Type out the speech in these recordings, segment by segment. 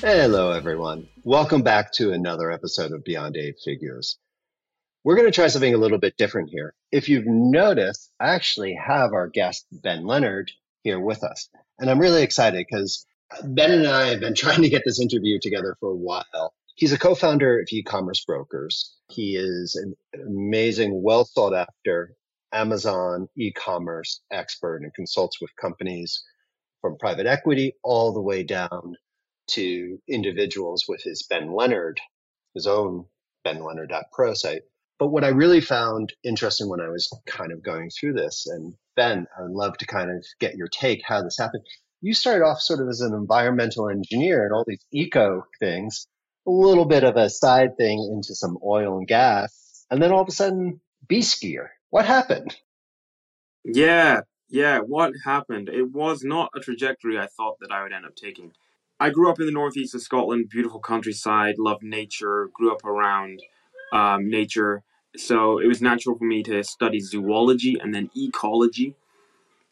Hello, everyone. Welcome back to another episode of Beyond Eight Figures. We're going to try something a little bit different here. If you've noticed, I actually have our guest, Ben Leonard, here with us. And I'm really excited because Ben and I have been trying to get this interview together for a while. He's a co founder of e commerce brokers. He is an amazing, well sought after Amazon e commerce expert and consults with companies from private equity all the way down to individuals with his Ben Leonard, his own Ben Leonard.pro site. But what I really found interesting when I was kind of going through this, and Ben, I would love to kind of get your take how this happened. You started off sort of as an environmental engineer and all these eco things, a little bit of a side thing into some oil and gas, and then all of a sudden, beast gear. What happened? Yeah, yeah, what happened? It was not a trajectory I thought that I would end up taking. I grew up in the northeast of Scotland, beautiful countryside, loved nature, grew up around um, nature. So it was natural for me to study zoology and then ecology.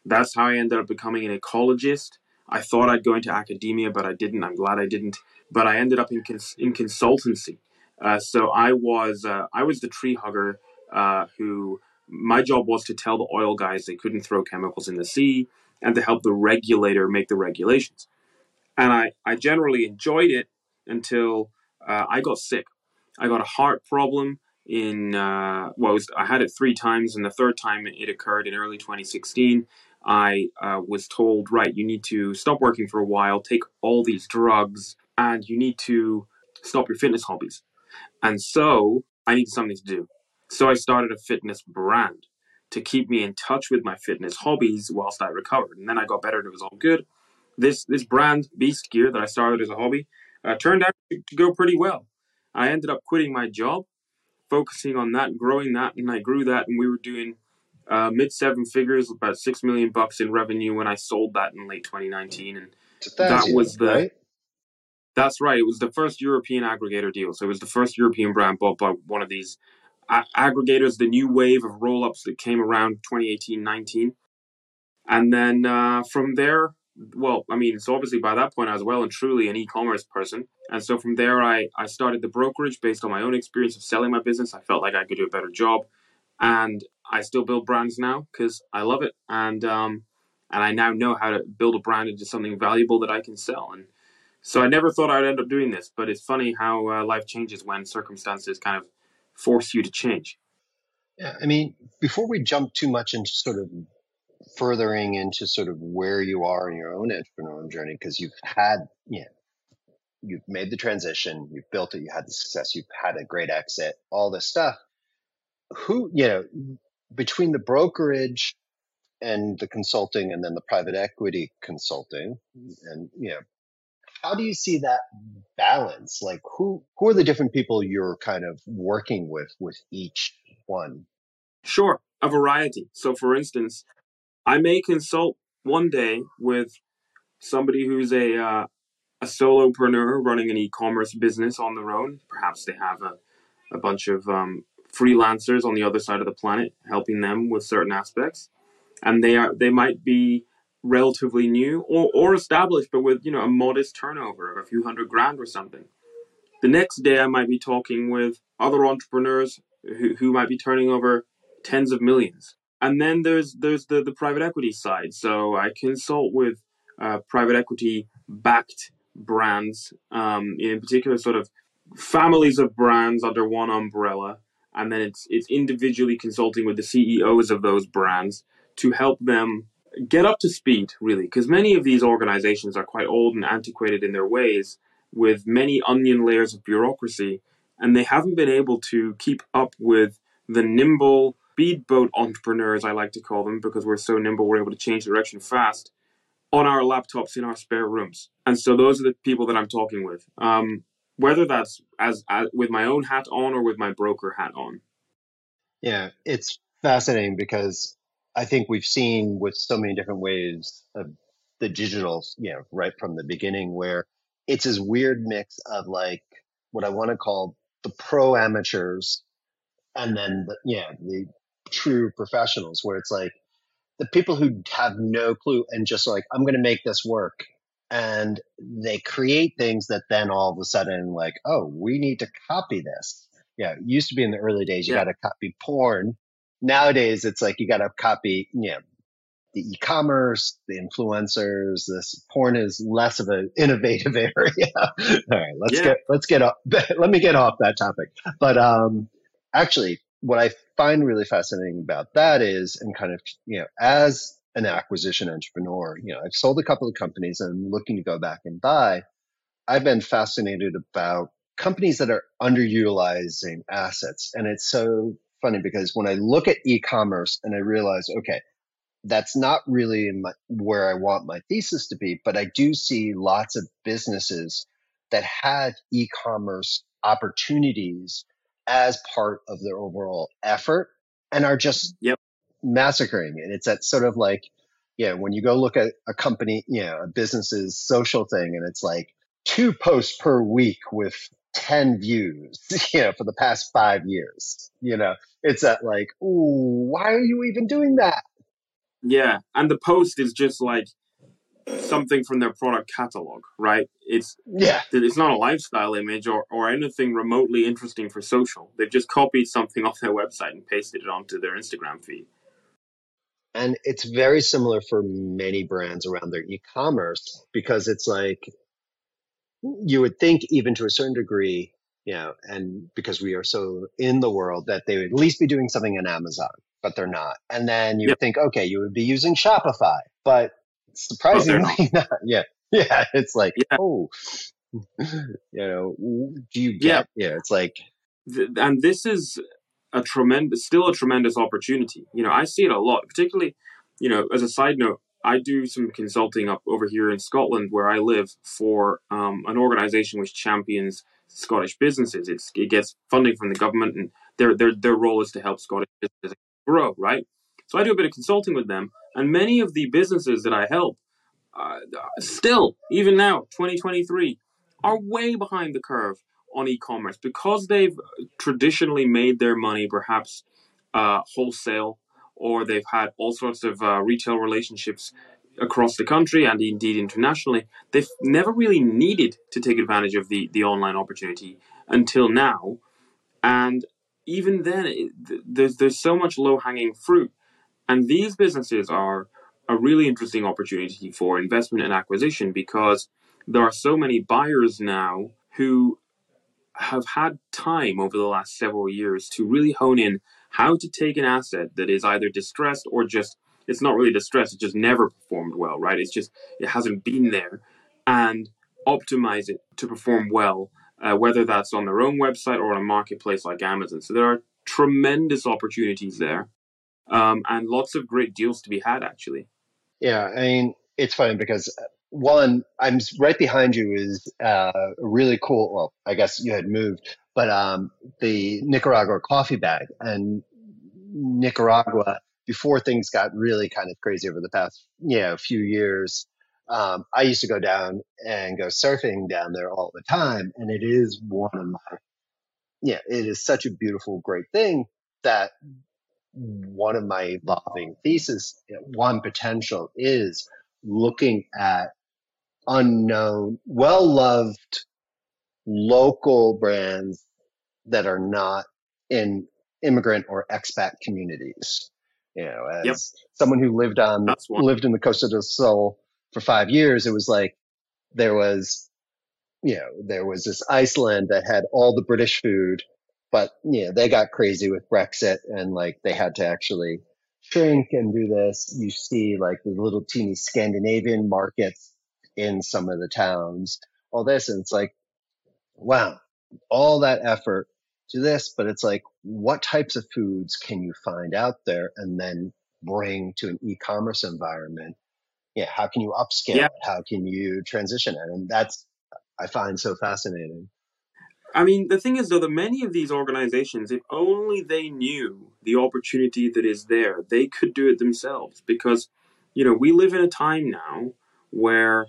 That's how I ended up becoming an ecologist. I thought I'd go into academia, but I didn't. I'm glad I didn't. But I ended up in cons- in consultancy. Uh, so I was uh, I was the tree hugger uh, who my job was to tell the oil guys they couldn't throw chemicals in the sea and to help the regulator make the regulations and I, I generally enjoyed it until uh, I got sick. I got a heart problem in uh, well, was, I had it three times, and the third time it occurred in early 2016. I uh, was told, right, you need to stop working for a while, take all these drugs, and you need to stop your fitness hobbies. And so I needed something to do. So I started a fitness brand to keep me in touch with my fitness hobbies whilst I recovered. And then I got better and it was all good this this brand Beast Gear that I started as a hobby uh, turned out to go pretty well. I ended up quitting my job, focusing on that, growing that, and I grew that, and we were doing uh, mid seven figures, about six million bucks in revenue when I sold that in late 2019, and that was the. Right? That's right. It was the first European aggregator deal. So it was the first European brand bought by one of these a- aggregators, the new wave of roll ups that came around 2018 19. And then uh, from there, well, I mean, so obviously by that point I was well and truly an e-commerce person, and so from there I I started the brokerage based on my own experience of selling my business. I felt like I could do a better job, and I still build brands now because I love it, and um, and I now know how to build a brand into something valuable that I can sell. And so I never thought I'd end up doing this, but it's funny how uh, life changes when circumstances kind of force you to change. Yeah, I mean, before we jump too much into sort of furthering into sort of where you are in your own entrepreneurial journey because you've had you know you've made the transition you've built it you had the success you've had a great exit all this stuff. Who you know between the brokerage and the consulting and then the private equity consulting and you know how do you see that balance? Like who who are the different people you're kind of working with with each one? Sure a variety. So for instance I may consult one day with somebody who's a uh, a solopreneur running an e-commerce business on their own. Perhaps they have a, a bunch of um, freelancers on the other side of the planet helping them with certain aspects, and they are they might be relatively new or, or established, but with you know a modest turnover of a few hundred grand or something. The next day, I might be talking with other entrepreneurs who, who might be turning over tens of millions and then there's there's the the private equity side. So I consult with uh, private equity backed brands, um, in particular, sort of families of brands under one umbrella, and then it's it's individually consulting with the CEOs of those brands to help them get up to speed, really, because many of these organizations are quite old and antiquated in their ways, with many onion layers of bureaucracy, and they haven't been able to keep up with the nimble speedboat entrepreneurs, I like to call them, because we're so nimble, we're able to change direction fast, on our laptops in our spare rooms. And so those are the people that I'm talking with. Um, whether that's as, as with my own hat on or with my broker hat on. Yeah, it's fascinating because I think we've seen with so many different ways of the digital, you know, right from the beginning, where it's this weird mix of like what I want to call the pro amateurs and then the, yeah, the true professionals, where it's like the people who have no clue and just like, I'm going to make this work. And they create things that then all of a sudden, like, oh, we need to copy this. Yeah, it used to be in the early days, you yeah. got to copy porn. Nowadays, it's like you got to copy, you know, the e-commerce, the influencers. This porn is less of an innovative area. All right, let's yeah. get let's get off. let me get off that topic. But um, actually, what I find really fascinating about that is, and kind of, you know, as an acquisition entrepreneur, you know, I've sold a couple of companies and I'm looking to go back and buy. I've been fascinated about companies that are underutilizing assets. And it's so funny because when I look at e-commerce and I realize, okay, that's not really my, where I want my thesis to be, but I do see lots of businesses that have e-commerce opportunities as part of their overall effort and are just yep. massacring it. It's that sort of like, yeah, when you go look at a company, you know, a business's social thing and it's like two posts per week with 10 views, you know, for the past five years, you know, it's that like, ooh, why are you even doing that? Yeah. And the post is just like, something from their product catalog, right? It's yeah, it's not a lifestyle image or, or anything remotely interesting for social. They've just copied something off their website and pasted it onto their Instagram feed. And it's very similar for many brands around their e-commerce because it's like you would think even to a certain degree, you know, and because we are so in the world that they would at least be doing something on Amazon, but they're not. And then you yep. think, okay, you would be using Shopify, but surprisingly oh, not. Yeah, yeah. It's like, yeah. oh, you know, do you get? Yeah, yeah it's like, and this is a tremendous, still a tremendous opportunity. You know, I see it a lot, particularly, you know, as a side note. I do some consulting up over here in Scotland, where I live, for um, an organisation which champions Scottish businesses. It's, it gets funding from the government, and their their their role is to help Scottish businesses grow. Right. So I do a bit of consulting with them, and many of the businesses that I help, uh, still, even now, 2023, are way behind the curve on e-commerce because they've traditionally made their money perhaps uh, wholesale, or they've had all sorts of uh, retail relationships across the country and indeed internationally. They've never really needed to take advantage of the the online opportunity until now, and even then, it, there's there's so much low hanging fruit and these businesses are a really interesting opportunity for investment and acquisition because there are so many buyers now who have had time over the last several years to really hone in how to take an asset that is either distressed or just it's not really distressed it just never performed well right? It's just it hasn't been there and optimize it to perform well uh, whether that's on their own website or on a marketplace like amazon. So there are tremendous opportunities there um, and lots of great deals to be had actually. Yeah, I mean it's funny because one, I'm right behind you is uh, really cool. Well, I guess you had moved, but um, the Nicaragua coffee bag and Nicaragua before things got really kind of crazy over the past yeah few years. Um, I used to go down and go surfing down there all the time, and it is one of my yeah, it is such a beautiful, great thing that one of my loving thesis, one potential is looking at unknown, well loved local brands that are not in immigrant or expat communities. You know, as yep. someone who lived on lived in the Costa del Sol for five years, it was like there was, you know, there was this Iceland that had all the British food but you know, they got crazy with Brexit and like they had to actually shrink and do this. You see like the little teeny Scandinavian markets in some of the towns, all this. And it's like, wow, all that effort to this, but it's like, what types of foods can you find out there and then bring to an e-commerce environment yeah, how can you upscale Yeah. it? How can you transition it? And that's I find so fascinating. I mean, the thing is, though, that many of these organizations, if only they knew the opportunity that is there, they could do it themselves. Because, you know, we live in a time now where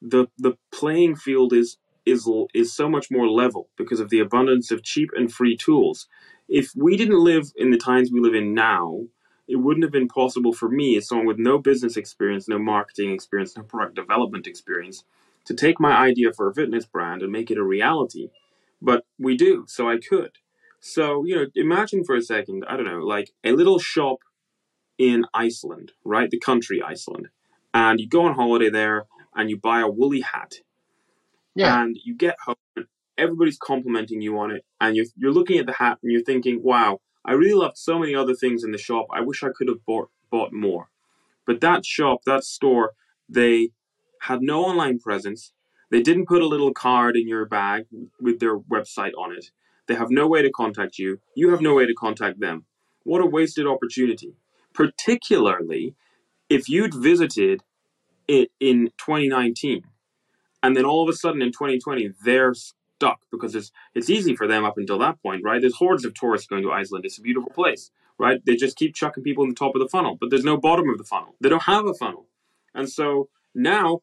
the the playing field is is is so much more level because of the abundance of cheap and free tools. If we didn't live in the times we live in now, it wouldn't have been possible for me, as someone with no business experience, no marketing experience, no product development experience, to take my idea for a fitness brand and make it a reality. But we do, so I could. So, you know, imagine for a second, I don't know, like a little shop in Iceland, right? The country Iceland. And you go on holiday there and you buy a woolly hat. Yeah. And you get home and everybody's complimenting you on it. And you're, you're looking at the hat and you're thinking, wow, I really loved so many other things in the shop. I wish I could have bought, bought more. But that shop, that store, they had no online presence. They didn't put a little card in your bag with their website on it. They have no way to contact you. You have no way to contact them. What a wasted opportunity. Particularly if you'd visited it in 2019 and then all of a sudden in 2020 they're stuck because it's it's easy for them up until that point, right? There's hordes of tourists going to Iceland. It's a beautiful place, right? They just keep chucking people in the top of the funnel, but there's no bottom of the funnel. They don't have a funnel. And so now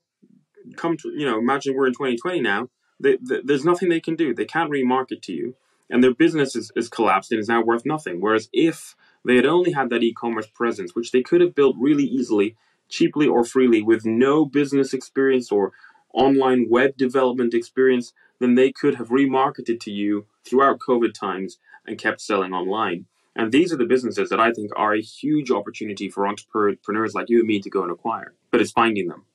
come to you know imagine we're in 2020 now they, they, there's nothing they can do. They can't remarket to you and their business is, is collapsed and is now worth nothing. Whereas if they had only had that e-commerce presence which they could have built really easily cheaply or freely with no business experience or online web development experience then they could have remarketed to you throughout covid times and kept selling online. And these are the businesses that i think are a huge opportunity for entrepreneurs like you and me to go and acquire. But it's finding them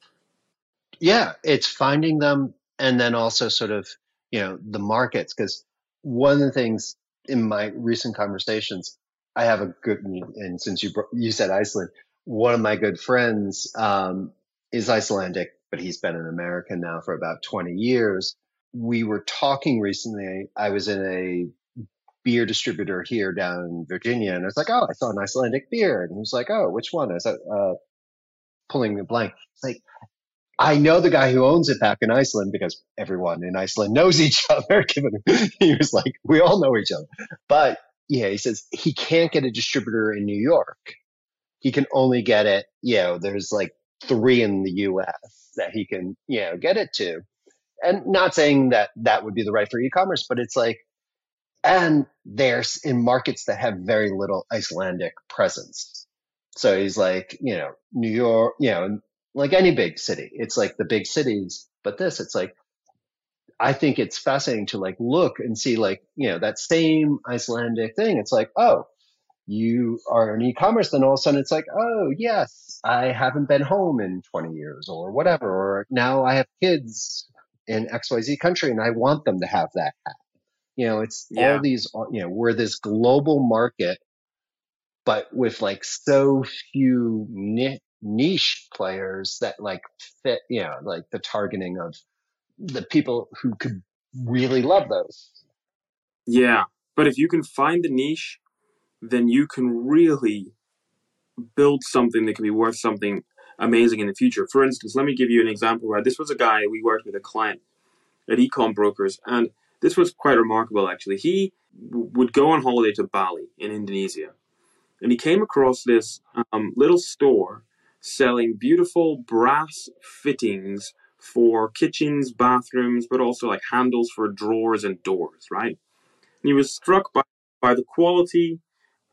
yeah, it's finding them and then also sort of, you know, the markets. Because one of the things in my recent conversations, I have a good, and since you you said Iceland, one of my good friends um, is Icelandic, but he's been an American now for about 20 years. We were talking recently. I was in a beer distributor here down in Virginia, and I was like, "Oh, I saw an Icelandic beer," and he was like, "Oh, which one?" I was uh, pulling the blank. It's like I know the guy who owns it back in Iceland because everyone in Iceland knows each other. Given he was like, we all know each other. But yeah, he says he can't get a distributor in New York. He can only get it, you know, there's like three in the US that he can, you know, get it to. And not saying that that would be the right for e-commerce, but it's like, and there's in markets that have very little Icelandic presence. So he's like, you know, New York, you know, like any big city. It's like the big cities, but this, it's like, I think it's fascinating to like look and see like, you know, that same Icelandic thing. It's like, oh, you are in e-commerce, then all of a sudden it's like, oh yes, I haven't been home in 20 years or whatever, or now I have kids in XYZ country and I want them to have that hat. You know, it's Yeah. all these, uh, you know, we're this global market, but with like so few ni- niche players that like fit, you know, like the targeting of the people who could really love those. Yeah, but if you can find the niche, then you can really build something that can be worth something amazing in the future. For instance, let me give you an example where this was a guy we worked with a client at Ecom Brokers, and this was quite remarkable actually. He w- would go on holiday to Bali in Indonesia, and he came across this um, little store selling beautiful brass fittings for kitchens, bathrooms, but also like handles for drawers and doors, right? And he was struck by, by the quality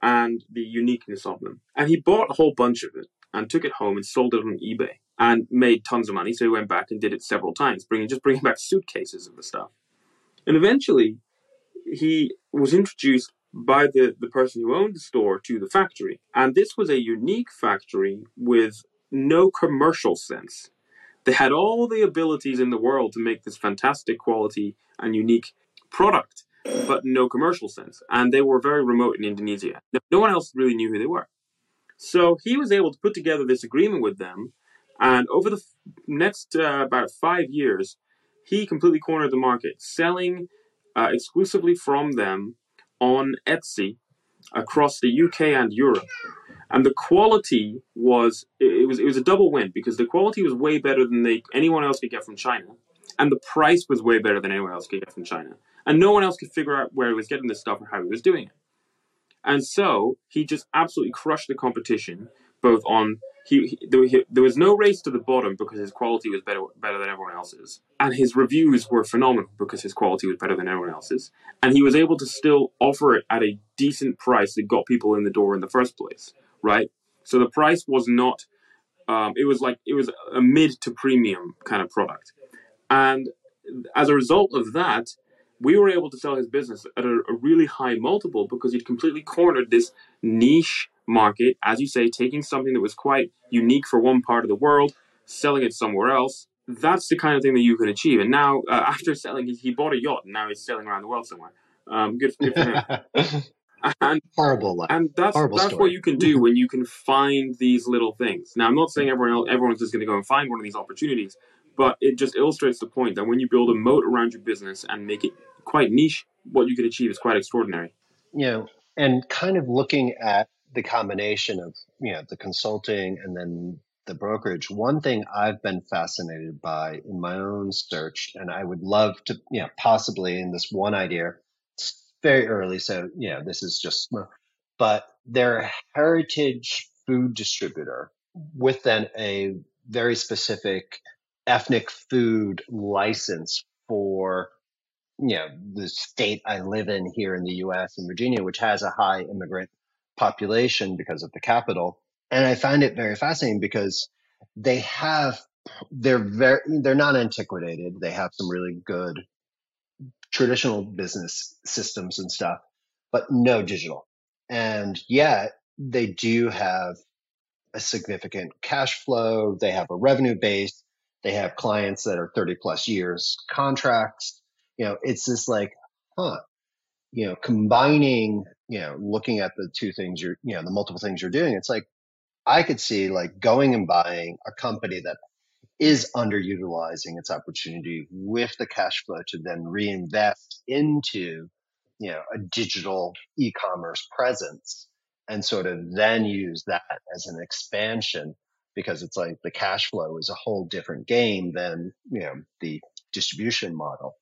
and the uniqueness of them. And he bought a whole bunch of it and took it home and sold it on eBay and made tons of money. So he went back and did it several times, bringing just bringing back suitcases of the stuff. And eventually, he was introduced by the, the person who owned the store to the factory. And this was a unique factory with no commercial sense. They had all the abilities in the world to make this fantastic quality and unique product, but no commercial sense. And they were very remote in Indonesia. No- one else really knew who they were. So he was able to put together this agreement with them. And over the f- next uh, about five years, he completely cornered the market, selling uh, exclusively from them on Etsy across the UK and Europe. and the quality was it was it was a double win because the quality was way better than they anyone else could get from China, and the price was way better than anyone else could get from China, and no one else could figure out where he was getting this stuff or how he was doing it, and so he just absolutely crushed the competition both on he, he, there, he, there, was no race to the bottom because his quality was better better than everyone else's, and his reviews were phenomenal because his quality was better than everyone else's, and he was able to still offer it at a decent price that got people in the door in the first place right? So the price was not. Um, it was like it was a mid to premium kind of product, and as a result of that, we were able to sell his business at a, a really high multiple because he'd completely cornered this niche market, as you say, taking something that was quite unique for one part of the world, selling it somewhere else. That's the kind of thing that you can achieve. And now, uh, after selling, he, bought a yacht, and now he's sailing around the world somewhere. Um, good, good for him. and horrible life. And that's horrible that's story. what you can do when you can find these little things. Now, I'm not saying everyone else, everyone's just going to go and find one of these opportunities, but it just illustrates the point that when you build a moat around your business and make it quite niche, what you can achieve is quite extraordinary. You know, and kind of looking at the combination of you know the consulting and then the brokerage. One thing I've been fascinated by in my own search, and I would love to, you know, possibly in this one idea very early, so you know this is just, but they're a heritage food distributor with then a very specific ethnic food license for you know the state I live in here in the U.S. in Virginia, which has a high immigrant population because of the capital, and I find it very fascinating because they have they're very they're not antiquated. They have some really good traditional business systems and stuff, but no digital. And yet they do have a significant cash flow. They have a revenue base. They have clients that are 30 plus years contracts. You know, it's just like, huh, you know, combining, you know, looking at the two things you're, you know, the multiple things you're doing. It's like, I could see like going and buying a company that is underutilizing its opportunity with the cash flow to then reinvest into you know a digital e-commerce presence and sort of then use that as an expansion because it's like the cash flow is a whole different game than you know the distribution model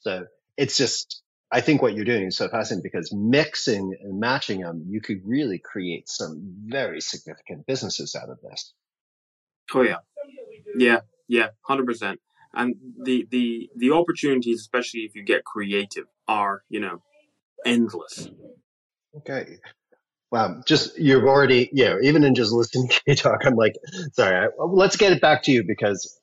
so it's just i think what you're doing is so fascinating because mixing and matching them you could really create some very significant businesses out of this oh yeah yeah, yeah, hundred percent. And the the the opportunities, especially if you get creative, are you know endless. Okay. Wow, just you've already, yeah. Even in just listening to you talk, I'm like, sorry. I, let's get it back to you because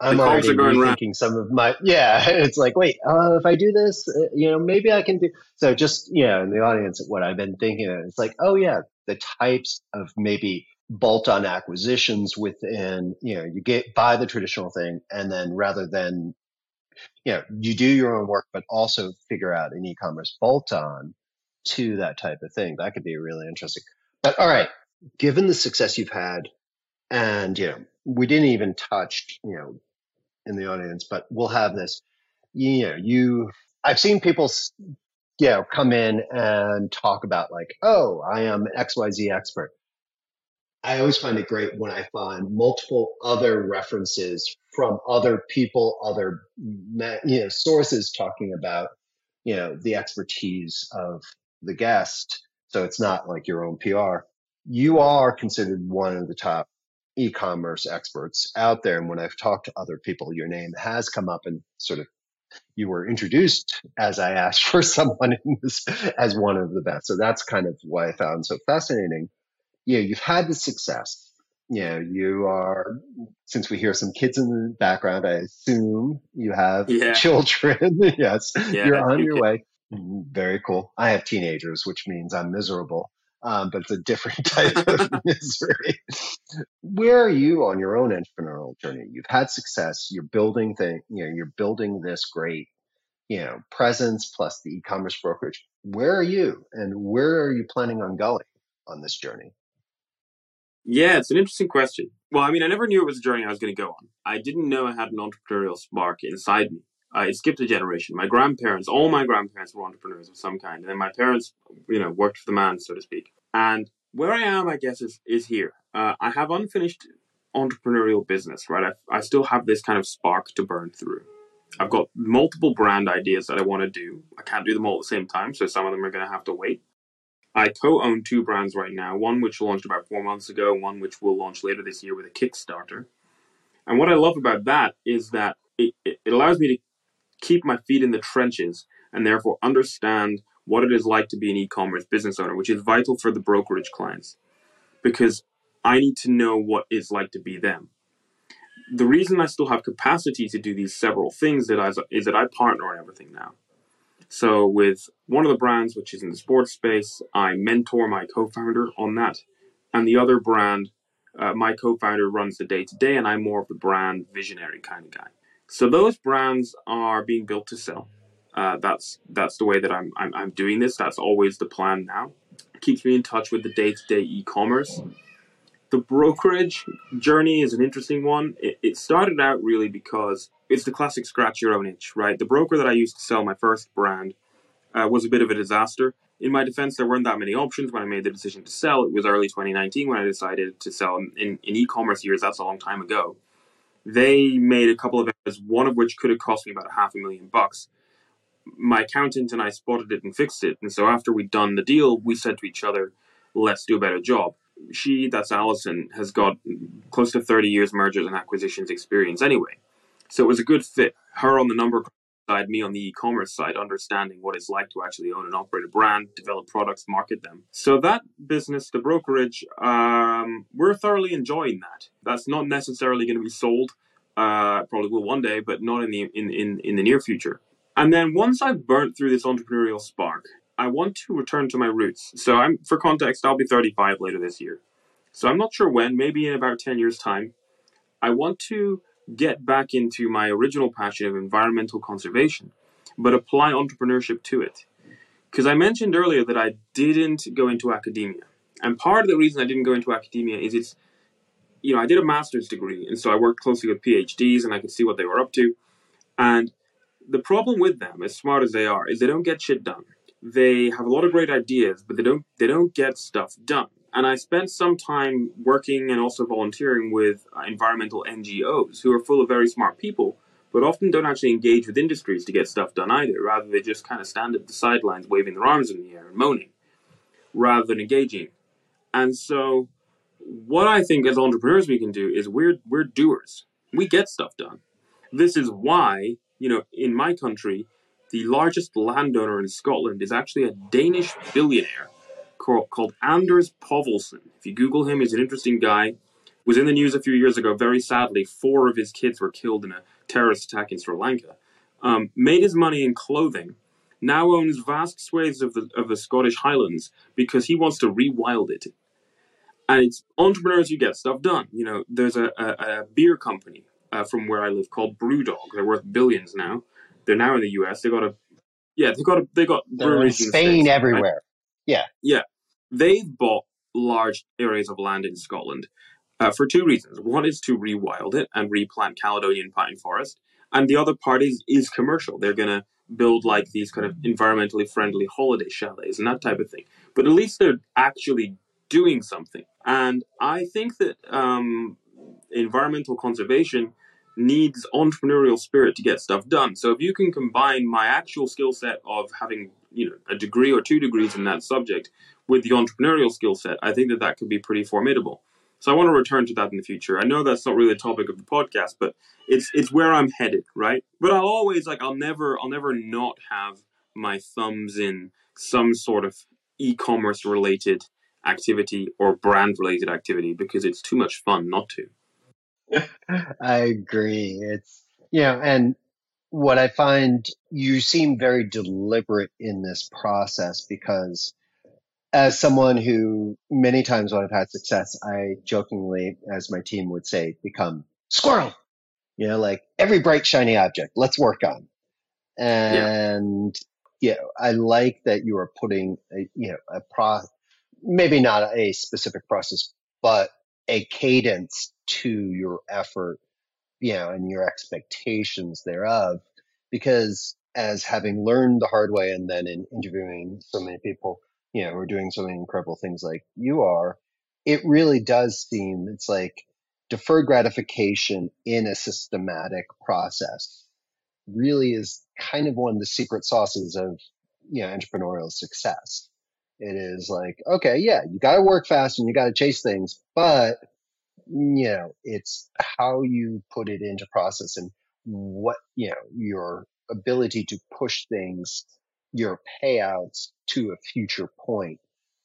I'm already rethinking some of my. Yeah, it's like, wait, uh, if I do this, uh, you know, maybe I can do. So just yeah, in the audience, what I've been thinking, of, it's like, oh yeah, the types of maybe bolt-on acquisitions within, you know, you get buy the traditional thing and then rather than, you know, you do your own work, but also figure out an e-commerce bolt-on to that type of thing. That could be really interesting. But all right, given the success you've had and, you know, we didn't even touch, you know, in the audience, but we'll have this, you know, you, I've seen people, you know, come in and talk about like, oh, I am an XYZ expert I always find it great when I find multiple other references from other people, other you know sources talking about you know the expertise of the guest. So it's not like your own PR. You are considered one of the top e-commerce experts out there. And when I've talked to other people, your name has come up and sort of you were introduced as I asked for someone this, as one of the best. So that's kind of why I found so fascinating you know, you've had the success. You know, you are, since we hear some kids in the background, I assume you have yeah. children. yes, yeah, you're on your way. Mm-hmm. Very cool. I have teenagers, which means I'm miserable. Um, but it's a different type of misery. Where are you on your own entrepreneurial journey? You've had success. You're building thing. You know, you're building this great, you know, presence plus the e-commerce brokerage. Where are you, and where are you planning on going on this journey? Yeah, it's an interesting question. Well, I mean, I never knew it was a journey I was going to go on. I didn't know I had an entrepreneurial spark inside me. I skipped a generation. My grandparents, all my grandparents were entrepreneurs of some kind. And then my parents, you know, worked for the man, so to speak. And where I am, I guess, is is here. Uh, I have unfinished entrepreneurial business, right? I, I still have this kind of spark to burn through. I've got multiple brand ideas that I want to do. I can't do them all at the same time, so some of them are going to have to wait. I co own two brands right now one which launched about four months ago, one which will launch later this year with a Kickstarter. And what I love about that is that it, it, it allows me to keep my feet in the trenches and therefore understand what it is like to be an e commerce business owner, which is vital for the brokerage clients because I need to know what it's like to be them. The reason I still have capacity to do these several things that I, is that I partner on everything now. So with one of the brands, which is in the sports space, I mentor my co-founder on that, and the other brand, uh, my co-founder runs the day to day, and I'm more of the brand visionary kind of guy. So those brands are being built to sell. Uh, that's that's the way that I'm, I'm I'm doing this. That's always the plan now. Keeps me in touch with the day to day e-commerce. The brokerage journey is an interesting one. It, it started out really because it's the classic scratch your own itch, right? The broker that I used to sell my first brand uh, was a bit of a disaster. In my defense, there weren't that many options when I made the decision to sell. It was early 2019 when I decided to sell. In, in e-commerce years, that's a long time ago. They made a couple of errors, one of which could have cost me about a half a million bucks. My accountant and I spotted it and fixed it. And so after we'd done the deal, we said to each other, let's do a better job. She, that's Allison, has got close to 30 years mergers and acquisitions experience anyway. So it was a good fit. Her on the number side, me on the e-commerce side, understanding what it's like to actually own and operate a brand, develop products, market them. So that business, the brokerage, um, we're thoroughly enjoying that. That's not necessarily going to be sold. Uh, probably will one day, but not in the in, in, in the near future. And then once I've burnt through this entrepreneurial spark, I want to return to my roots. So I'm for context, I'll be 35 later this year. So I'm not sure when, maybe in about 10 years time. I want to get back into my original passion of environmental conservation, but apply entrepreneurship to it. Because I mentioned earlier that I didn't go into academia. And part of the reason I didn't go into academia is it's, you know, I did a master's degree, and so I worked closely with PhDs and I could see what they were up to. And the problem with them, as smart as they are, is they don't get shit done. They have a lot of great ideas, but they don't they don't get stuff done and I spent some time working and also volunteering with uh, environmental NGOs who are full of very smart people, but often don't actually engage with industries to get stuff done either. Rather, they just kind of stand at the sidelines waving their arms in the air and moaning rather than engaging. And so, what I think as entrepreneurs we can do is we're, we're doers. We get stuff done. This is why, you know, in my country, the largest landowner in Scotland is actually a Danish billionaire called Anders Povlsen. If you Google him, he's an interesting guy. Was in the news a few years ago. Very sadly, four of his kids were killed in a terrorist attack in Sri Lanka. Um, made his money in clothing. Now owns vast swathes of the of the Scottish Highlands because he wants to rewild it. And it's entrepreneurs who get stuff done. You know, there's a, a, a beer company uh, from where I live called BrewDog. They're worth billions now. They're now in the U.S. They got a yeah, they got a, they got breweries in Spain States, everywhere. Right? Yeah, yeah. They've bought large areas of land in Scotland uh, for two reasons. One is to rewild it and replant Caledonian pine forest, and the other part is, is commercial. They're going to build like these kind of environmentally friendly holiday chalets and that type of thing. But at least they're actually doing something. And I think that um, environmental conservation needs entrepreneurial spirit to get stuff done. So if you can combine my actual skill set of having you know a degree or two degrees in that subject with the entrepreneurial skill set, I think that that could be pretty formidable. So I want to return to that in the future. I know that's not really the topic of the podcast, but it's it's where I'm headed, right? But I'll always like I'll never I'll never not have my thumbs in some sort of e-commerce related activity or brand related activity because it's too much fun not to. I agree. It's you know, and what I find you seem very deliberate in this process because as someone who many times when I've had success, I jokingly, as my team would say, become squirrel. You know, like every bright shiny object, let's work on. And yeah. you know, I like that you are putting a, you know a pro, maybe not a specific process, but a cadence to your effort, you know, and your expectations thereof. Because as having learned the hard way and then in interviewing so many people you know, are doing so many incredible things like you are, it really does seem it's like deferred gratification in a systematic process really is kind of one of the secret sauces of you know entrepreneurial success. It is like, okay, yeah, you got to work fast and you got to chase things, but you know, it's how you put it into process and what, you know, your ability to push things, your payouts to a future point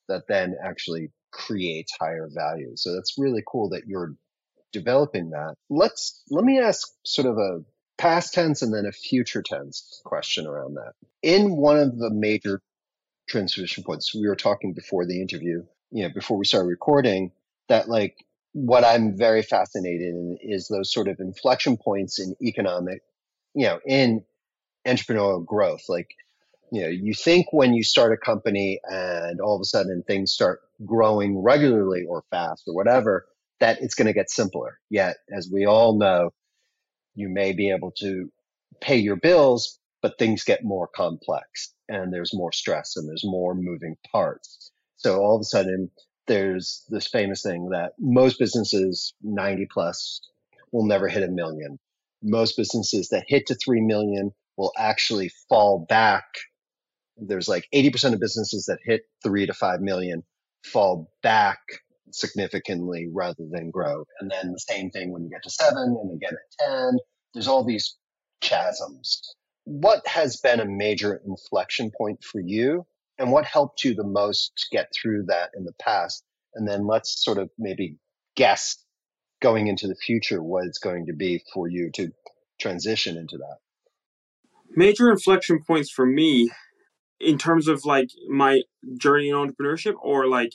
that then actually creates higher value. So that's really cool that you're developing that. Let's, let me ask sort of a past tense and then a future tense question around that. In one of the major transition points, we were talking before the interview, you know, before we started recording, that like what I'm very fascinated in is those sort of inflection points in economic, you know, in entrepreneurial growth. Like, you know, you think when you start a company and all of a sudden things start growing regularly or fast or whatever, that it's going to get simpler. Yet, as we all know, you may be able to pay your bills, but things get more complex and there's more stress and there's more moving parts. So all of a sudden, there's this famous thing that most businesses 90 plus will never hit a million. Most businesses that hit to 3 million will actually fall back. There's like 80% of businesses that hit 3 to 5 million fall back significantly rather than grow. And then the same thing when you get to 7 and again at 10. There's all these chasms. What has been a major inflection point for you and what helped you the most get through that in the past? And then let's sort of maybe guess going into the future what it's going to be for you to transition into that. Major inflection points for me in terms of like my journey in entrepreneurship or like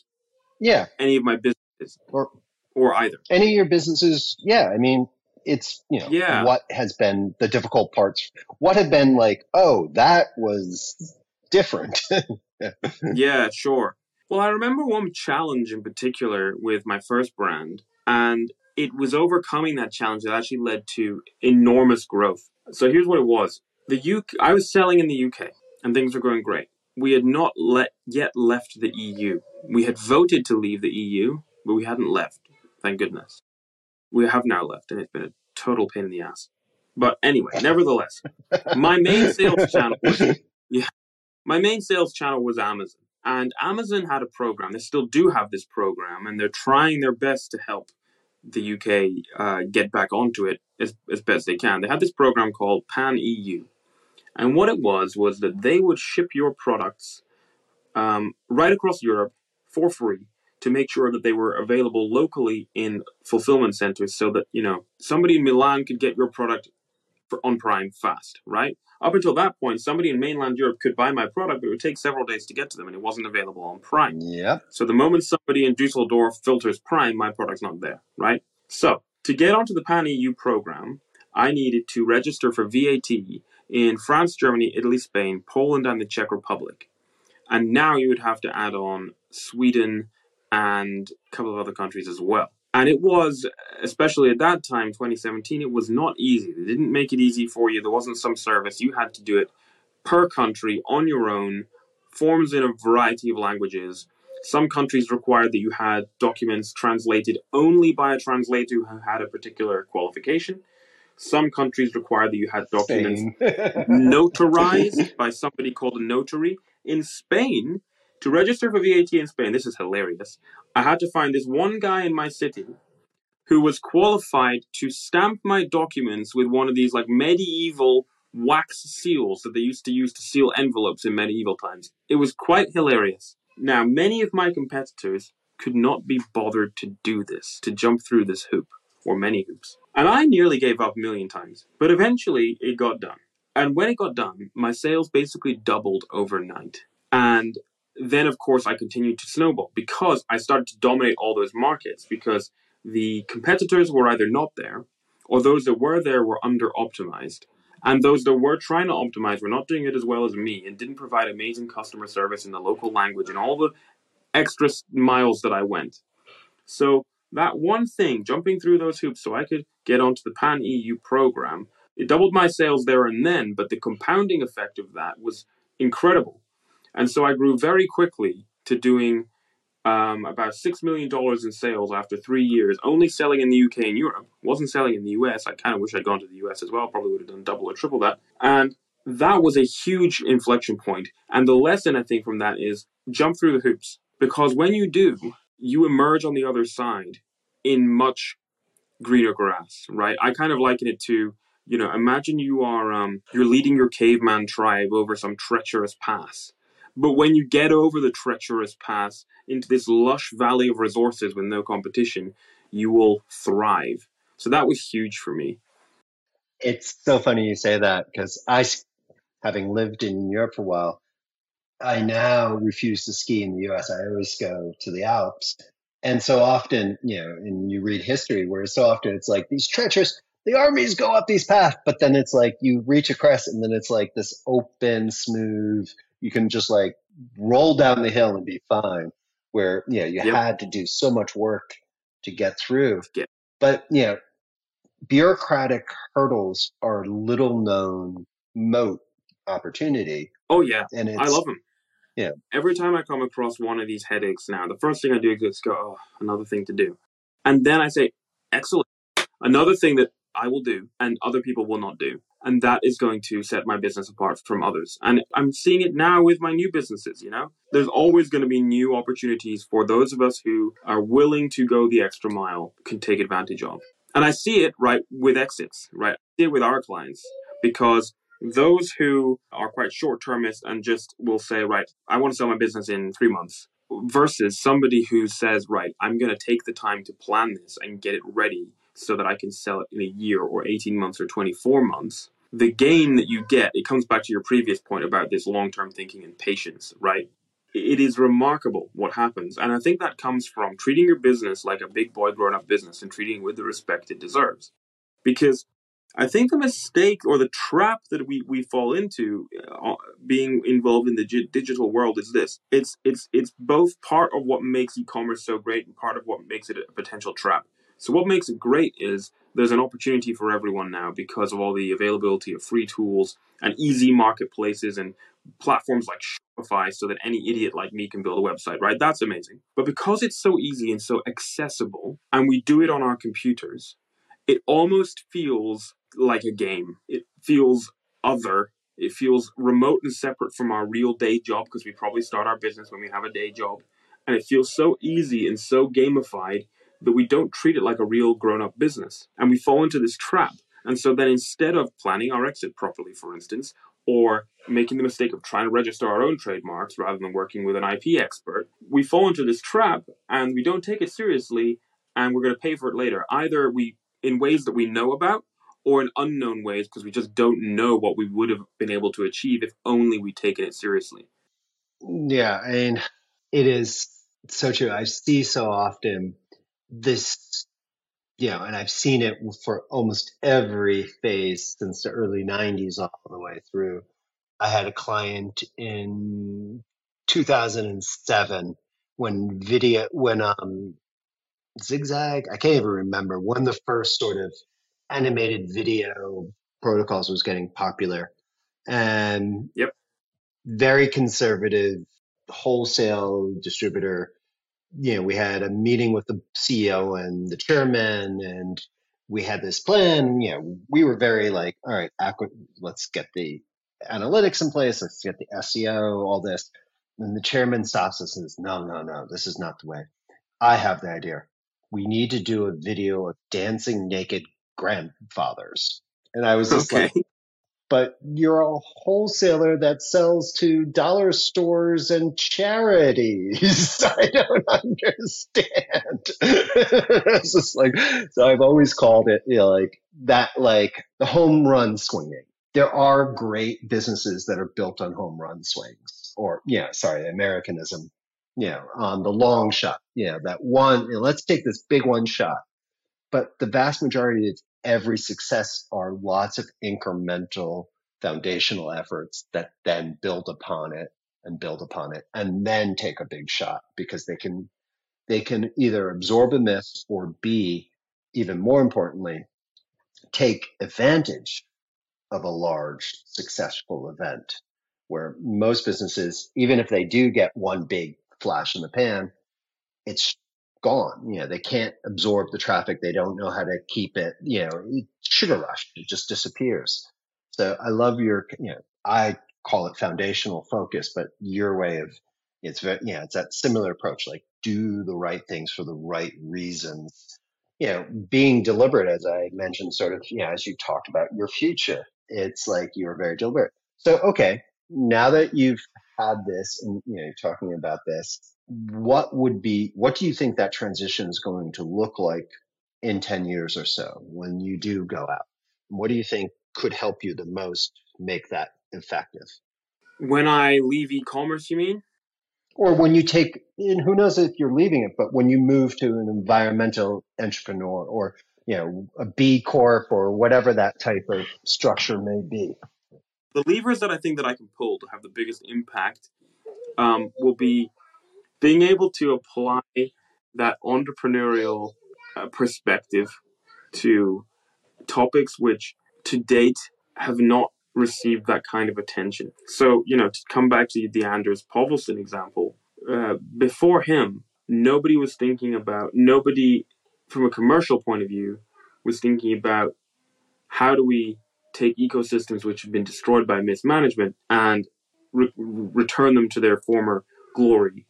yeah. any of my businesses? Or or either. any of your businesses yeah i mean it's you know yeah. what has been the difficult parts. What have been like oh that was different. Yeah, sure. Well, I remember one challenge in particular with my first brand, and it was overcoming that challenge that actually led to enormous growth. So here's what it was: the UK, I was selling in the UK, and things were going great. We had not let, yet left the EU. We had voted to leave the EU, but we hadn't left. Thank goodness. We have now left, and it's been a total pain in the ass. But anyway, nevertheless, my main sales channel was yeah, my main sales channel was Amazon. And Amazon had a program. They still do have this program, and they're trying their best to help the UK uh, get back onto it as, as best they can. They had this program called Pan EU. And what it was, was that they would ship your products um, right across Europe for free to make sure that they were available locally in fulfillment centers so that, you know, somebody in Milan could get your product for, on Prime fast, right? Up until that point, somebody in mainland Europe could buy my product, but it would take several days to get to them, and it wasn't available on Prime. Yep. So the moment somebody in Dusseldorf filters Prime, my product's not there, right? So to get onto the Pan EU program, I needed to register for VAT in France, Germany, Italy, Spain, Poland, and the Czech Republic. And now you would have to add on Sweden and a couple of other countries as well. And it was, especially at that time, 2017, it was not easy. They didn't make it easy for you. There wasn't some service. You had to do it per country on your own, forms in a variety of languages. Some countries required that you had documents translated only by a translator who had a particular qualification. Some countries require that you had documents notarized by somebody called a notary. In Spain, to register for VAT in Spain, this is hilarious. I had to find this one guy in my city who was qualified to stamp my documents with one of these like medieval wax seals that they used to use to seal envelopes in medieval times. It was quite hilarious. Now, many of my competitors could not be bothered to do this, to jump through this hoop, or many hoops. And I nearly gave up a million times, but eventually it got done. And when it got done, my sales basically doubled overnight. And then of course I continued to snowball because I started to dominate all those markets because the competitors were either not there or those that were there were under optimized. And those that were trying to optimize were not doing it as well as me and didn't provide amazing customer service in the local language and all the extra miles that I went. So that one thing, jumping through those hoops so I could get onto the Pan EU program, it doubled my sales there and then, but the compounding effect of that was incredible and so I grew very quickly to doing um, about six million dollars in sales after three years, only selling in the UK and Europe. wasn't selling in the US. I kind of wish I'd gone to the US as well. Probably would have done double or triple that. And that was a huge inflection point. And the lesson I think from that is jump through the hoops because when you do, you emerge on the other side in much greener grass, right? I kind of liken it to you know, imagine you are um, you're leading your caveman tribe over some treacherous pass. But when you get over the treacherous pass into this lush valley of resources with no competition, you will thrive. So that was huge for me. It's so funny you say that because I, having lived in Europe for a while, I now refuse to ski in the US. I always go to the Alps. And so often, you know, and you read history where so often it's like these treacherous, the armies go up these paths, but then it's like you reach a crest and then it's like this open, smooth, you can just like roll down the hill and be fine. Where, you know, you yep. had to do so much work to get through. Yeah. But, you know, bureaucratic hurdles are little known moat opportunity. Oh yeah, and I love them. Yeah. Every time I come across one of these headaches now, the first thing I do is go, oh, another thing to do, and then I say, excellent. Another thing that I will do and other people will not do. And that is going to set my business apart from others. And I'm seeing it now with my new businesses, you know? There's always going to be new opportunities for those of us who are willing to go the extra mile, can take advantage of. And I see it right with exits, right? I see it with our clients because those who are quite short termist and just will say, right, I want to sell my business in three months versus somebody who says, right, I'm going to take the time to plan this and get it ready so that I can sell it in a year or 18 months or 24 months, the gain that you get, it comes back to your previous point about this long term thinking and patience, right? It is remarkable what happens. And I think that comes from treating your business like a big boy grown up business and treating it with the respect it deserves. Because I think the mistake or the trap that we, we fall into uh, being involved in the digital world is this. It's it's it's both part of what makes e-commerce so great and part of what makes it a potential trap. So what makes it great is there's an opportunity for everyone now because of all the availability of free tools and easy marketplaces and platforms like Shopify so that any idiot like me can build a website, right? That's amazing. But because it's so easy and so accessible and we do it on our computers, it almost feels like a game. It feels other. It feels remote and separate from our real day job because we probably start our business when we have a day job. And it feels so easy and so gamified that we don't treat it like a real grown up business. And we fall into this trap. And so then instead of planning our exit properly, for instance, or making the mistake of trying to register our own trademarks rather than working with an IP expert, we fall into this trap and we don't take it seriously and we're going to pay for it later. Either we, in ways that we know about, or in unknown ways because we just don't know what we would have been able to achieve if only we'd taken it seriously. Yeah, mean, it is so true. I see so often this, you know, and I've seen it for almost every phase since the early 90s all the way through. I had a client in 2007 when video, when um, Zigzag, I can't even remember, when the first sort of animated video protocols was getting popular. And yep. very conservative wholesale distributor you know, we had a meeting with the CEO and the chairman, and we had this plan. You know, we were very like, all right, let's get the analytics in place, let's get the SEO, all this. And the chairman stops us and says, no, no, no, this is not the way. I have the idea. We need to do a video of dancing naked grandfathers. And I was just okay. like, but you're a wholesaler that sells to dollar stores and charities. I don't understand. it's just like, so I've always called it, you know, like that, like the home run swinging. There are great businesses that are built on home run swings or, yeah, sorry, Americanism, you know, on the long shot. You know, that one, you know, let's take this big one shot. But the vast majority of every success are lots of incremental foundational efforts that then build upon it and build upon it and then take a big shot because they can they can either absorb a miss or b even more importantly take advantage of a large successful event where most businesses even if they do get one big flash in the pan, it's gone. You know, they can't absorb the traffic. They don't know how to keep it, you know, sugar rush. It just disappears. So I love your, you know, I call it foundational focus, but your way of it's very, yeah, it's that similar approach, like do the right things for the right reasons. You know, being deliberate, as I mentioned, sort of, you know, as you talked about your future, it's like you're very deliberate. So, okay, now that you've had this and, you know, you're talking about this, what would be, what do you think that transition is going to look like in 10 years or so when you do go out? What do you think could help you the most make that effective? When I leave e-commerce, you mean? Or when you take, and who knows if you're leaving it, but when you move to an environmental entrepreneur or, you know, a B Corp or whatever that type of structure may be. The levers that I think that I can pull to have the biggest impact um, will be being able to apply that entrepreneurial uh, perspective to topics which to date have not received that kind of attention. So, you know, to come back to the Anders Povlsen example, uh, before him, nobody was thinking about, nobody from a commercial point of view was thinking about how do we take ecosystems which have been destroyed by mismanagement and re- return them to their former glory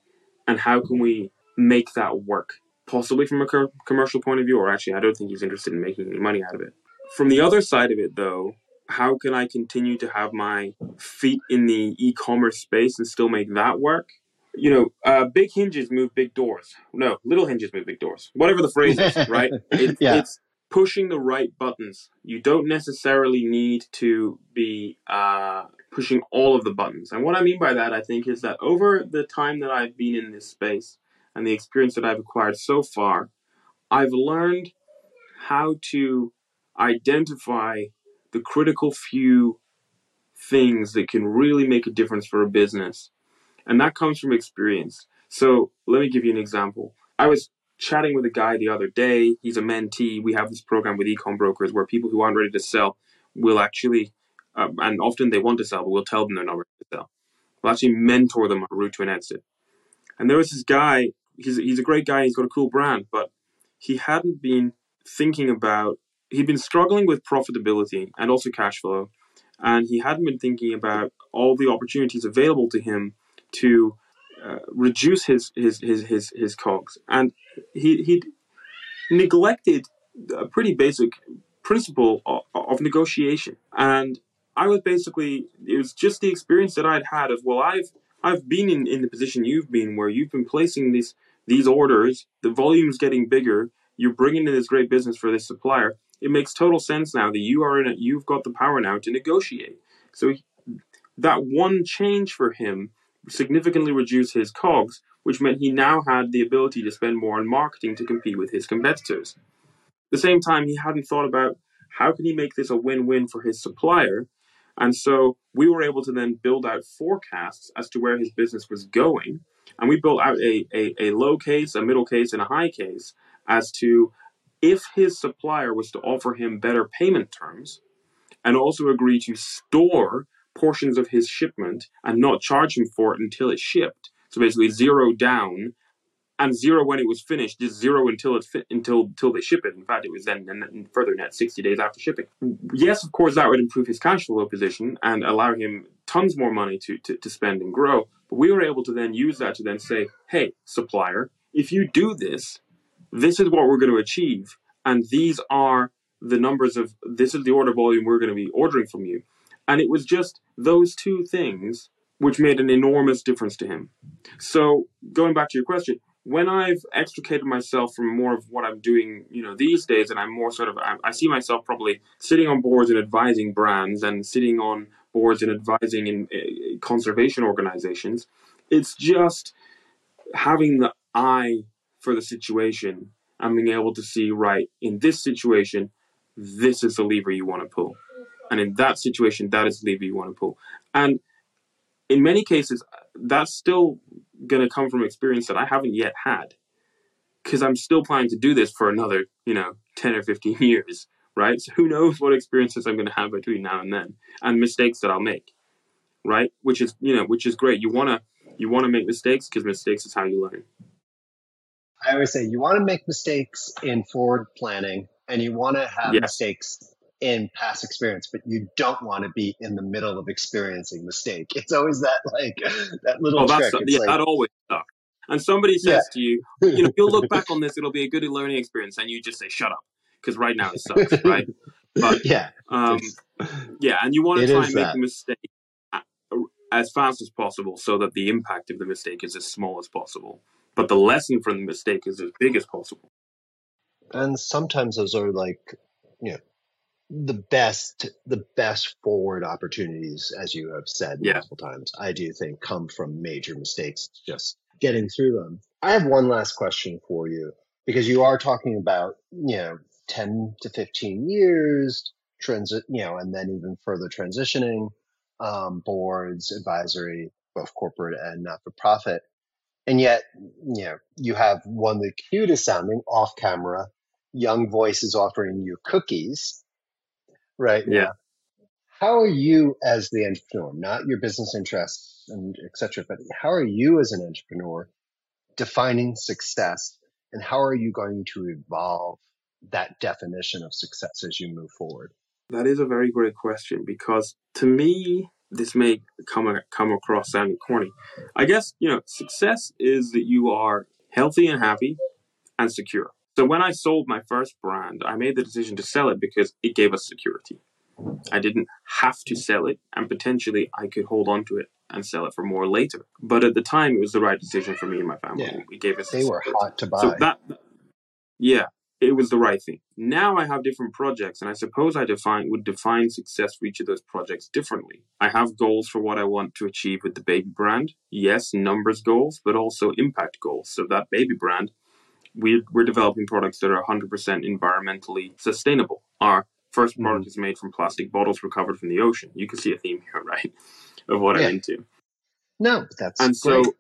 and how can we make that work possibly from a co- commercial point of view or actually i don't think he's interested in making any money out of it from the other side of it though how can I continue to have my feet in the e-commerce space and still make that work? You know, uh, big hinges move big doors. No, little hinges move big doors. Whatever the phrase is, right? It, yeah. It's pushing the right buttons. You don't necessarily need to be uh, pushing all of the buttons. And what I mean by that, I think, is that over the time that I've been in this space and the experience that I've acquired so far, I've learned how to identify the critical few things that can really make a difference for a business. And that comes from experience. So let me give you an example. I was chatting with a guy the other day. He's a mentee. We have this program with ecom brokers where people who aren't ready to sell will actually, uh, and often they want to sell, but we'll tell them they're not ready to sell. We'll actually mentor them on route to an exit. And there was this guy. He's he's a great guy. He's got a cool brand, but he hadn't been thinking about he'd been struggling with profitability and also cash flow, and he hadn't been thinking about all the opportunities available to him to uh, reduce his his his his his cogs, and he he neglected a pretty basic principle of, of negotiation. And I was basically it was just the experience that I'd had of well, I've I've been in, in the position you've been where you've been placing these these orders, the volume's getting bigger, you're bringing in this great business for this supplier, it makes total sense now that you are in it. You've got the power now to negotiate. So he, that one change for him significantly reduced his cogs, which meant he now had the ability to spend more on marketing to compete with his competitors. At the same time, he hadn't thought about how can he make this a win-win for his supplier. And so we were able to then build out forecasts as to where his business was going. And we built out a, a, a low case, a middle case, and a high case as to if his supplier was to offer him better payment terms and also agree to store portions of his shipment and not charge him for it until it shipped, so basically zero down and zero when it was finished, just zero until it's until until they ship it. In fact, it was then and further net sixty days after shipping. Yes, of course, that would improve his cash flow position and allow him tons more money to, to, to spend and grow. But we were able to then use that to then say, hey, supplier, if you do this, this is what we're going to achieve, and these are the numbers of this is the order volume we're going to be ordering from you. And it was just those two things which made an enormous difference to him. So going back to your question, when I've extricated myself from more of what I'm doing, you know, these days, and I'm more sort of, I, I see myself probably sitting on boards and advising brands and sitting on boards and advising in uh, conservation organizations. It's just having the eye for the situation and being able to see, right, in this situation, this is the lever you want to pull. And in that situation, that is the lever you want to pull. And in many cases, that's still going to come from experience that I haven't yet had. Because I'm still planning to do this for another, you know, 10 or 15 years, right? So who knows what experiences I'm going to have between now and then and mistakes that I'll make, right? Which is, you know, which is great. You want to You want to make mistakes because mistakes is how you learn. I always say you want to make mistakes in forward planning and you want to have Yeah. mistakes in past experience, but you don't want to be in the middle of experiencing mistake. It's always that like that little Oh, that's trick. yeah, like, that always sucks. And somebody Yeah. says to you, you know, you'll look back on this, it'll be a good learning experience, and you just say, "Shut up," because right now it sucks, right? But yeah, um, yeah, and you want to try and make that. the mistake as fast as possible, so that the impact of the mistake is as small as possible, but the lesson from the mistake is as big as possible. and sometimes those are like you know the best the best forward opportunities as you have said Yeah. multiple times i do think come from major mistakes just getting through them. I have one last question for you because you are talking about you know 10 to 15 years transit you know and then even further transitioning um, boards advisory both corporate and not for profit and yet you know you have one of the cutest sounding off camera young voices offering you cookies right Yeah. How are you as the entrepreneur, not your business interests and et cetera, but how are you as an entrepreneur defining success and how are you going to evolve that definition of success as you move forward? That is a very great question because to me, this may come come across sounding corny. I guess you know, success is that you are healthy and happy and secure. So when I sold my first brand, I made the decision to sell it because it gave us security. I didn't have to sell it, and potentially I could hold on to it and sell it for more later. But at the time, it was the right decision for me and my family. Yeah. It gave us They were hot to buy. So that, yeah, it was the right thing. Now I have different projects, and I suppose I define would define success for each of those projects differently. I have goals for what I want to achieve with the baby brand. Yes, numbers goals, but also impact goals. So that baby brand, we're, we're developing products that are 100% environmentally sustainable. Our first hmm. product is made from plastic bottles recovered from the ocean. You can see a theme here, right, of what Yeah. I'm into. no, that's And great. so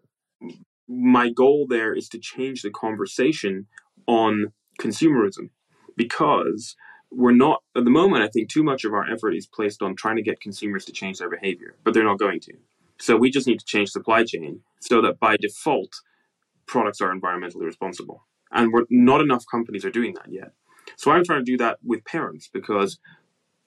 my goal there is to change the conversation on consumerism because we're not at the moment I think too much of our effort is placed on trying to get consumers to change their behavior, but they're not going to. So we just need to change supply chain so that by default products are environmentally responsible. And we're not enough companies are doing that yet. So I'm trying to do that with parents because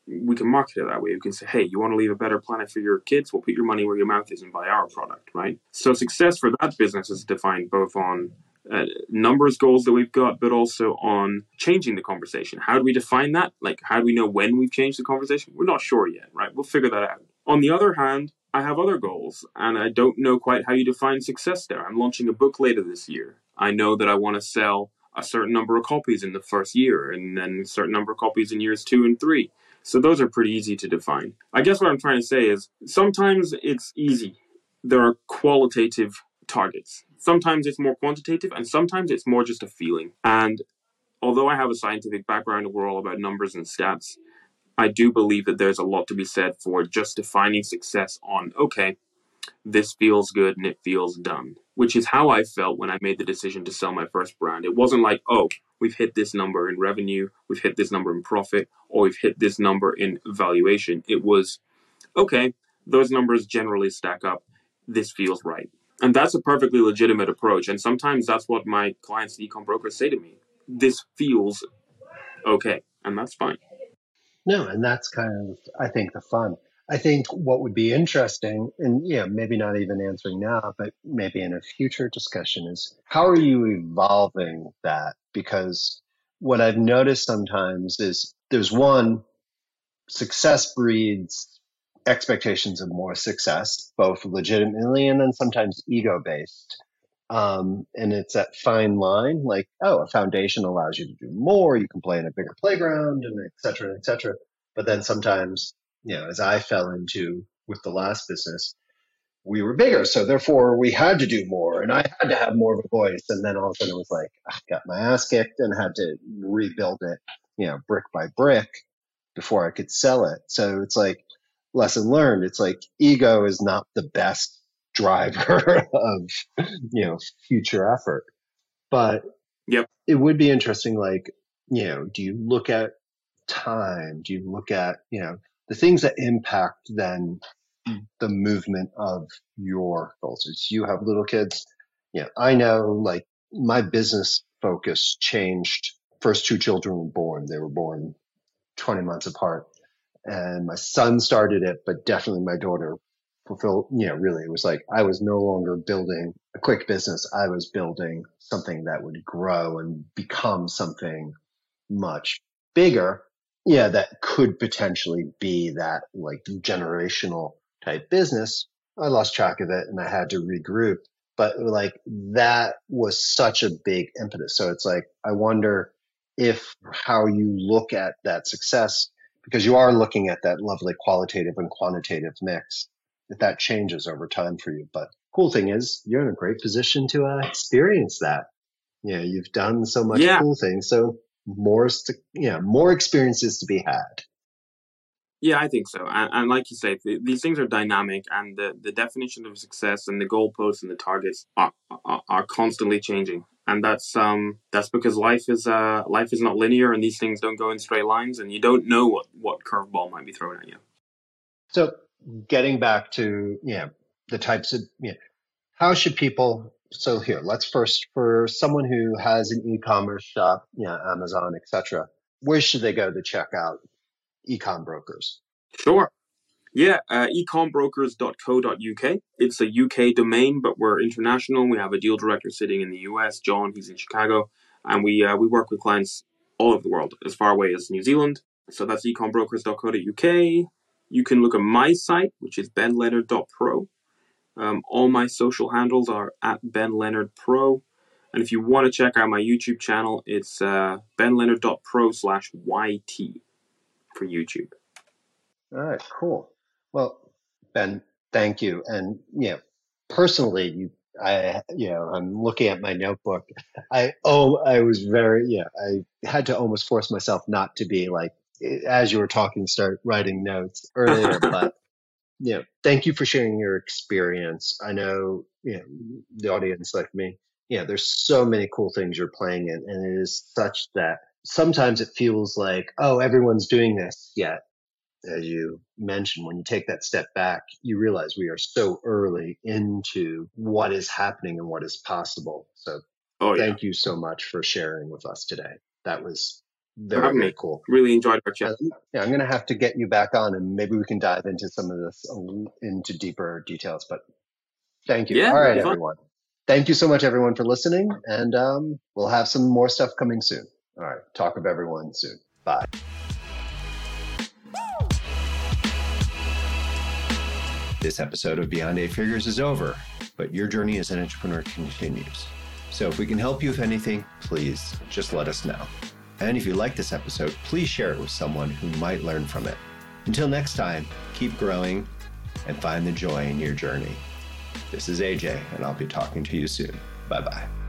we can market it that way. We can say, hey, you want to leave a better planet for your kids? Well, put your money where your mouth is and buy our product, right? So success for that business is defined both on uh, numbers goals that we've got, but also on changing the conversation. How do we define that? Like, how do we know when we've changed the conversation? We're not sure yet, right? We'll figure that out. On the other hand, I have other goals, and I don't know quite how you define success there. I'm launching a book later this year. I know that I want to sell a certain number of copies in the first year, and then a certain number of copies in years two and three. So those are pretty easy to define. I guess what I'm trying to say is sometimes it's easy. There are qualitative targets. Sometimes it's more quantitative, and sometimes it's more just a feeling. And although I have a scientific background and we're all about numbers and stats, I do believe that there's a lot to be said for just defining success on, okay, this feels good and it feels done, which is how I felt when I made the decision to sell my first brand. It wasn't like, oh, we've hit this number in revenue, we've hit this number in profit, or we've hit this number in valuation. It was, okay, those numbers generally stack up. This feels right. And that's a perfectly legitimate approach. And sometimes that's what my clients, the ecom brokers, say to me. This feels okay. And that's fine. No, and that's kind of, I think, the fun. I think what would be interesting, and yeah, maybe not even answering now, but maybe in a future discussion, is how are you evolving that? Because what I've noticed sometimes is there's one, success breeds expectations of more success, both legitimately and then sometimes ego based. Um, and it's that fine line, like, oh, a foundation allows you to do more. You can play in a bigger playground and et cetera, et cetera. But then sometimes, you know, as I fell into with the last business, we were bigger. So therefore we had to do more and I had to have more of a voice. And then all of a sudden it was like, I got my ass kicked and had to rebuild it, you know, brick by brick before I could sell it. So it's like lesson learned. It's like ego is not the best driver of, you know, future effort. But Yep. it would be interesting, like, you know, do you look at time? Do you look at, you know, the things that impact then hmm. the movement of your goals. As you have little kids, yeah, I know like my business focus changed. First two children were born. They were born 20 months apart. And my son started it, but definitely my daughter fulfilled, you know, really it was like I was no longer building a quick business. I was building something that would grow and become something much bigger. Yeah, that could potentially be that like generational type business. I lost track of it and I had to regroup. But like that was such a big impetus. So it's like, I wonder if how you look at that success, because you are looking at that lovely qualitative and quantitative mix, if that changes over time for you. But cool thing is you're in a great position to uh, experience that. Yeah, you've done so much yeah. cool things. So more, yeah, more experiences to be had. Yeah, I think so. And, and like you say, th- these things are dynamic, and the, the definition of success and the goalposts and the targets are, are, are constantly changing. And that's um that's because life is uh life is not linear, and these things don't go in straight lines, and you don't know what what curveball might be thrown at you. So, getting back to yeah the types of yeah, how should people so here let's first for someone who has an e-commerce shop yeah amazon etc where should they go to check out ecom brokers? Sure. Yeah, uh, ecombrokers.co.uk. It's a UK domain, but we're international. We have a deal director sitting in the US, John, he's in Chicago, and we uh, we work with clients all over the world, as far away as New Zealand. So that's ecombrokers.co.uk. You can look at my site, which is benleonard.pro. Um, all my social handles are at Ben Leonard Pro. And if you want to check out my YouTube channel, it's uh, benleonard.pro slash YT for YouTube. All right, cool. Well, Ben, thank you. And you know, personally, you, I, you know, I'm looking at my notebook. I, oh, I was very, yeah, I had to almost force myself not to be like, as you were talking, start writing notes earlier, but you know, thank you for sharing your experience. I know, you know, the audience like me, yeah, there's so many cool things you're playing in, and it is such that sometimes it feels like, oh, everyone's doing this. Yet, as you mentioned, when you take that step back, you realize we are so early into what is happening and what is possible. So, oh, thank yeah. you so much for sharing with us today. That was very, very cool. Really enjoyed our chat. yeah, I'm going to have to get you back on and maybe we can dive into some of this into deeper details. But thank you. Yeah, All right, everyone. Thank you so much, everyone, for listening. And um, we'll have some more stuff coming soon. All right. Talk with everyone soon. Bye. This episode of Beyond Eight Figures is over, but your journey as an entrepreneur continues. So if we can help you with anything, please just let us know. And if you like this episode, please share it with someone who might learn from it. Until next time, keep growing and find the joy in your journey. This is AJ, and I'll be talking to you soon. Bye bye.